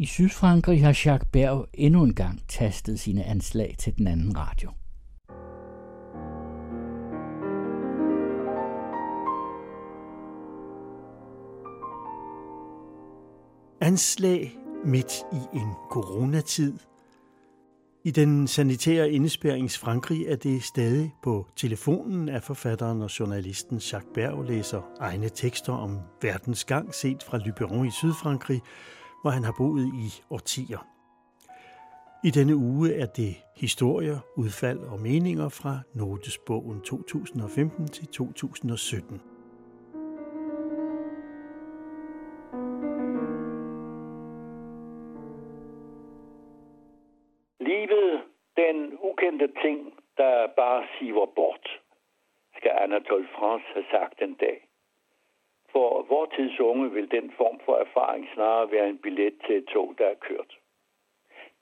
I Sydfrankrig har Jacques Berg endnu en gang tastet sine anslag til den anden radio. Anslag midt i en coronatid. I den sanitære indespærings Frankrig er det stadig på telefonen, at forfatteren og journalisten Jacques Berg læser egne tekster om verdens gang set fra Lyberon i Sydfrankrig, hvor han har boet i årtier. I denne uge er det historier, udfald og meninger fra Notesbogen 2015 til 2017. Livet, den ukendte ting, der bare siver bort, skal Anatole France have sagt en dag. For vor tids unge vil den form for erfaring snarere være en billet til et tog, der er kørt.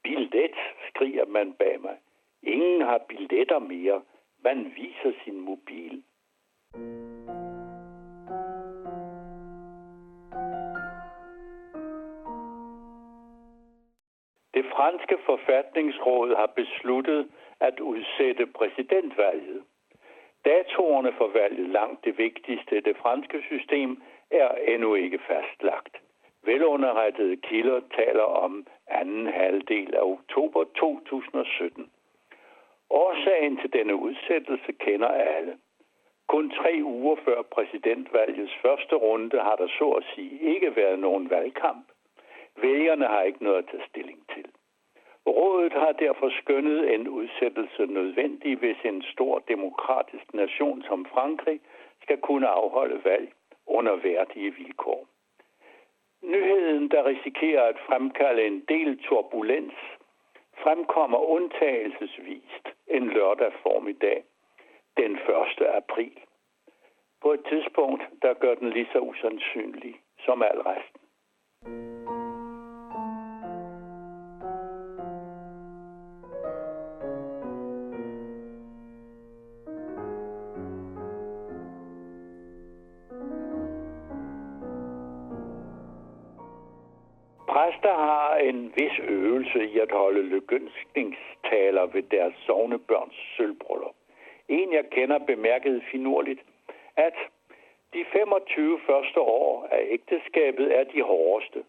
Billet, skriger man bag mig. Ingen har billetter mere. Man viser sin mobil. Det franske forfatningsråd har besluttet at udsætte præsidentvalget. Datoerne for valget, langt det vigtigste det franske system, er endnu ikke fastlagt. Velunderrettede kilder taler om anden halvdel af oktober 2017. Årsagen til denne udsættelse kender alle. Kun tre uger før præsidentvalgets første runde har der så at sige ikke været nogen valgkamp. Vælgerne har ikke noget at tage stilling til. Rådet har derfor skønnet en udsættelse nødvendig, hvis en stor demokratisk nation som Frankrig skal kunne afholde valg under værdige vilkår. Nyheden, der risikerer at fremkalde en del turbulens, fremkommer undtagelsesvist en lørdag formiddag den 1. april. På et tidspunkt, der gør den lige så usandsynlig som al resten. Præster har en vis øvelse i at holde lykønskningstaler ved deres sovnebørns sølvbryllup. En, jeg kender, bemærkede finurligt, at de 25 første år af ægteskabet er de hårdeste,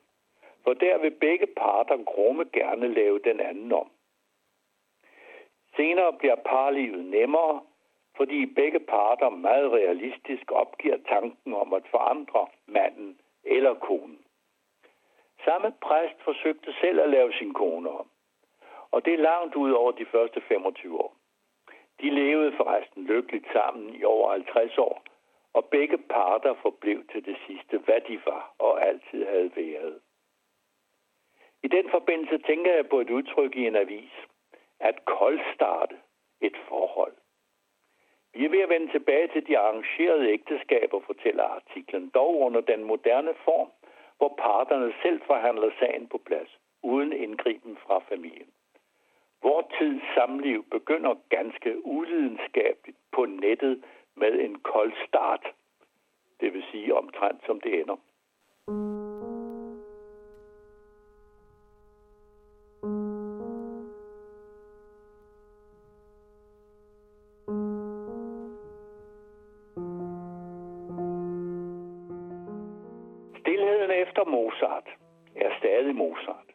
for der vil begge parter grumme gerne lave den anden om. Senere bliver parlivet nemmere, fordi begge parter meget realistisk opgiver tanken om at forandre manden eller konen. Samme præst forsøgte selv at lave sin kone om. Og det er langt ud over de første 25 år. De levede forresten lykkeligt sammen i over 50 år, og begge parter forblev til det sidste, hvad de var og altid havde været. I den forbindelse tænker jeg på et udtryk i en avis, at koldstarte et forhold. Vi er ved at vende tilbage til de arrangerede ægteskaber, fortæller artiklen, dog under den moderne form, hvor parterne selv forhandler sagen på plads, uden indgriben fra familien. Vor tids samliv begynder ganske ulidenskabeligt på nettet med en kold start. Det vil sige omtrent som det ender. Stilheden Mozart er stadig Mozart.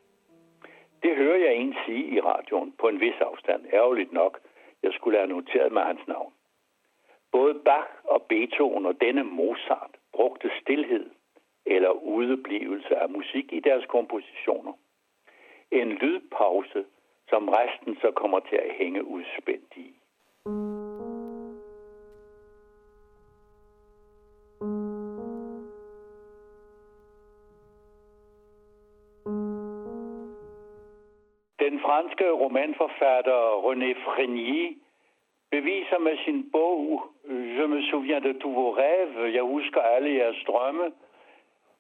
Det hører jeg en sige i radioen på en vis afstand. Ærgerligt nok. Jeg skulle have noteret mig hans navn. Både Bach og Beethoven og denne Mozart brugte stillhed eller udeblivelse af musik i deres kompositioner. En lydpause, som resten så kommer til at hænge udspændt i. Den franske romanforfatter René Frigny beviser med sin bog Je me souviens de tous vos rêves, jeg husker alle jeres drømme,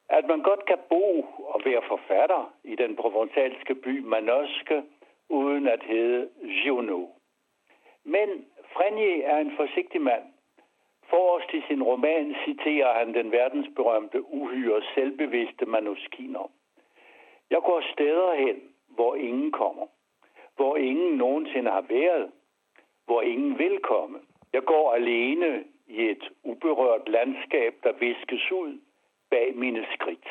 at man godt kan bo og være forfatter i den provençalske by Manosque, uden at hedde Giono. Men Frenier er en forsigtig mand. Forrest i sin roman citerer han den verdensberømte uhyre selvbevidste manuskiner. Jeg går steder hen, hvor ingen kommer. Hvor ingen nogensinde har været. Hvor ingen vil komme. Jeg går alene i et uberørt landskab, der viskes ud bag mine skridt.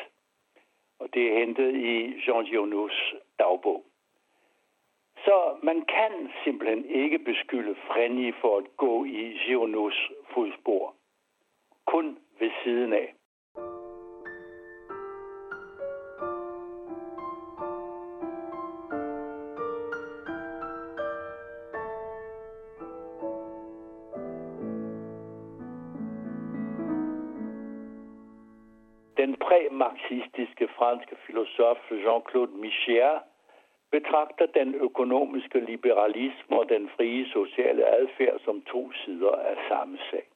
Og det er hentet i Jean Gionos dagbog. Så man kan simpelthen ikke beskylde Frenny for at gå i Gionos fodspor. Kun ved siden af. Den præmarxistiske franske filosof Jean-Claude Michel betragter den økonomiske liberalisme og den frie sociale adfærd som to sider af samme sag.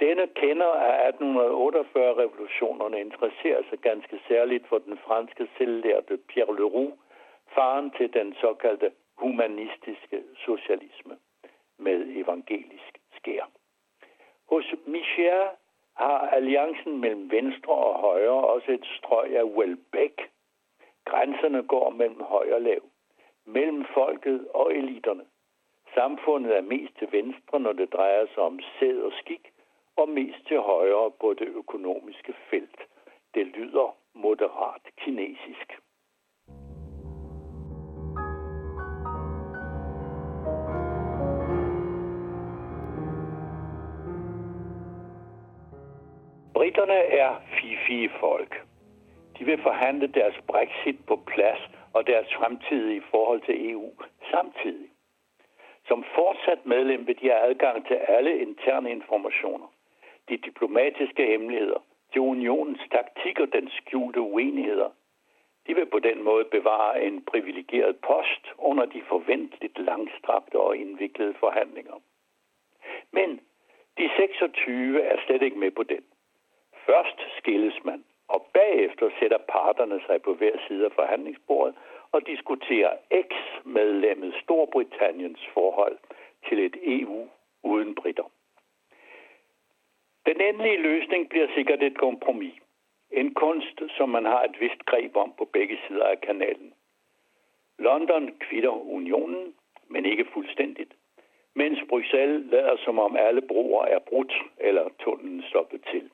Denne kender af 1848-revolutionerne interesserer sig ganske særligt for den franske selvlærte Pierre Leroux, faren til den såkaldte humanistiske socialisme med evangelisk skær. Hos Michel har alliancen mellem venstre og højre også et strøg af Welbeck. Grænserne går mellem høj og lav, mellem folket og eliterne. Samfundet er mest til venstre, når det drejer sig om sæd og skik, og mest til højre på det økonomiske felt. Det lyder moderat kinesisk. Briterne er fifige folk. De vil forhandle deres Brexit på plads og deres fremtidige forhold til EU samtidig. Som fortsat medlem vil de have adgang til alle interne informationer, de diplomatiske hemmeligheder, til unionens taktik og den skjulte uenigheder. De vil på den måde bevare en privilegeret post under de forventeligt langstrakte og indviklede forhandlinger. Men de 26 er slet ikke med på den. Først skilles man, og bagefter sætter parterne sig på hver side af forhandlingsbordet og diskuterer eks-medlemmet Storbritanniens forhold til et EU uden britter. Den endelige løsning bliver sikkert et kompromis. En kunst, som man har et vist greb om på begge sider af kanalen. London kvitter unionen, men ikke fuldstændigt, mens Bruxelles lader som om alle broer er brudt eller tunnelen stoppet til.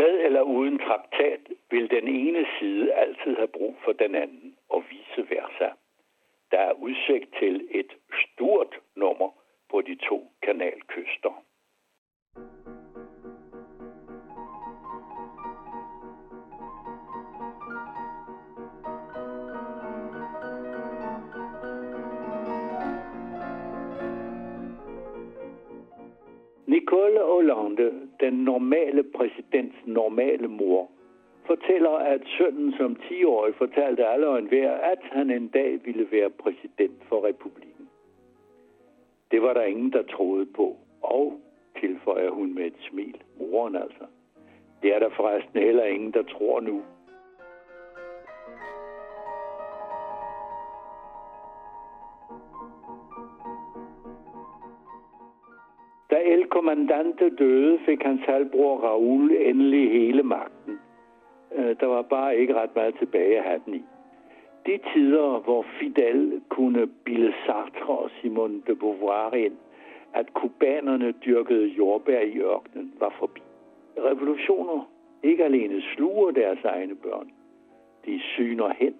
Med eller uden traktat vil den ene side altid have brug for den anden, og vice versa. Der er udsigt til et stort nummer på de to kanalkyster. Nicole Hollande, den normale præsidents normale mor, fortæller, at sønnen som 10-årig fortalte alle og enhver, at han en dag ville være præsident for republikken. Det var der ingen, der troede på, og, tilføjer hun med et smil, moren altså. Det er der forresten heller ingen, der tror nu. Da El Commandante døde, fik hans halvbror Raoul endelig hele magten. Øh, der var bare ikke ret meget tilbage at have den i. De tider, hvor Fidel kunne bilde Sartre og Simone de Beauvoir ind, at kubanerne dyrkede jordbær i ørkenen, var forbi. Revolutioner ikke alene sluger deres egne børn, de syner hen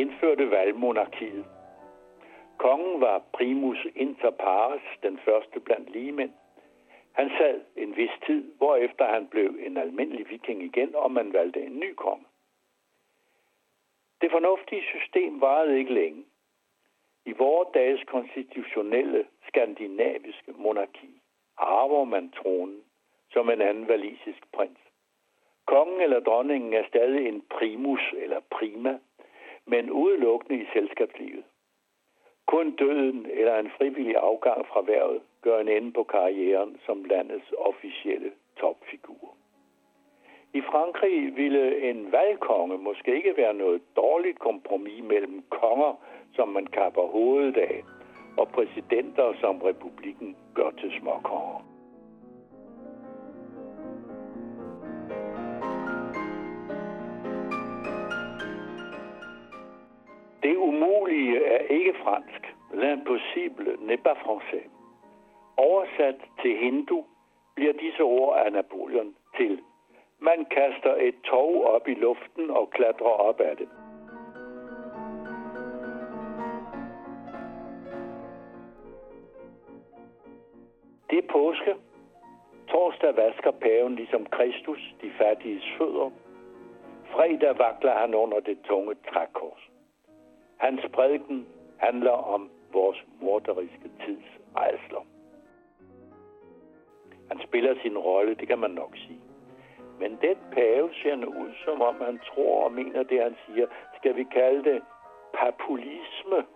indførte valgmonarkiet. Kongen var primus inter pares, den første blandt ligemænd. Han sad en vis tid, hvorefter han blev en almindelig viking igen, og man valgte en ny konge. Det fornuftige system varede ikke længe. I vores dages konstitutionelle skandinaviske monarki arver man tronen som en anden valisisk prins. Kongen eller dronningen er stadig en primus eller prima men udelukkende i selskabslivet. Kun døden eller en frivillig afgang fra værvet gør en ende på karrieren som landets officielle topfigur. I Frankrig ville en valgkonge måske ikke være noget dårligt kompromis mellem konger, som man kapper hovedet af, og præsidenter, som republikken gør til småkonger. Umulige er ikke fransk. L'impossible n'est pas français. Oversat til hindu bliver disse ord af Napoleon til man kaster et tog op i luften og klatrer op ad det. Det er påske. Torsdag vasker paven ligesom Kristus de fattige fødder. Fredag vakler han under det tunge trækors. Hans prædiken handler om vores morderiske tids rejsler. Han spiller sin rolle, det kan man nok sige. Men den pave ser nu ud, som om han tror og mener det, han siger. Skal vi kalde det populisme?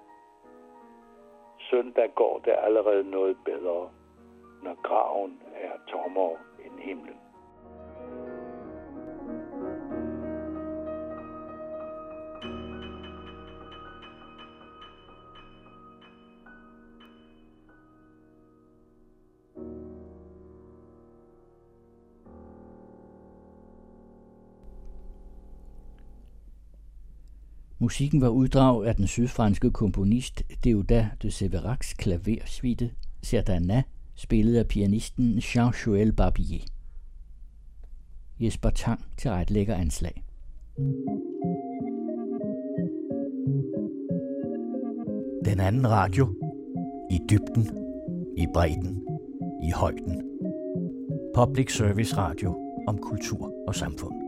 Søndag går det allerede noget bedre, når graven er tommere end himlen. Musikken var uddrag af den sydfranske komponist Deodat de Severacs klaversuite Serdana, spillet af pianisten Jean-Joël Barbier. Jesper Tang til ret lækker anslag. Den anden radio. I dybden, i bredden, i højden. Public Service Radio om kultur og samfund.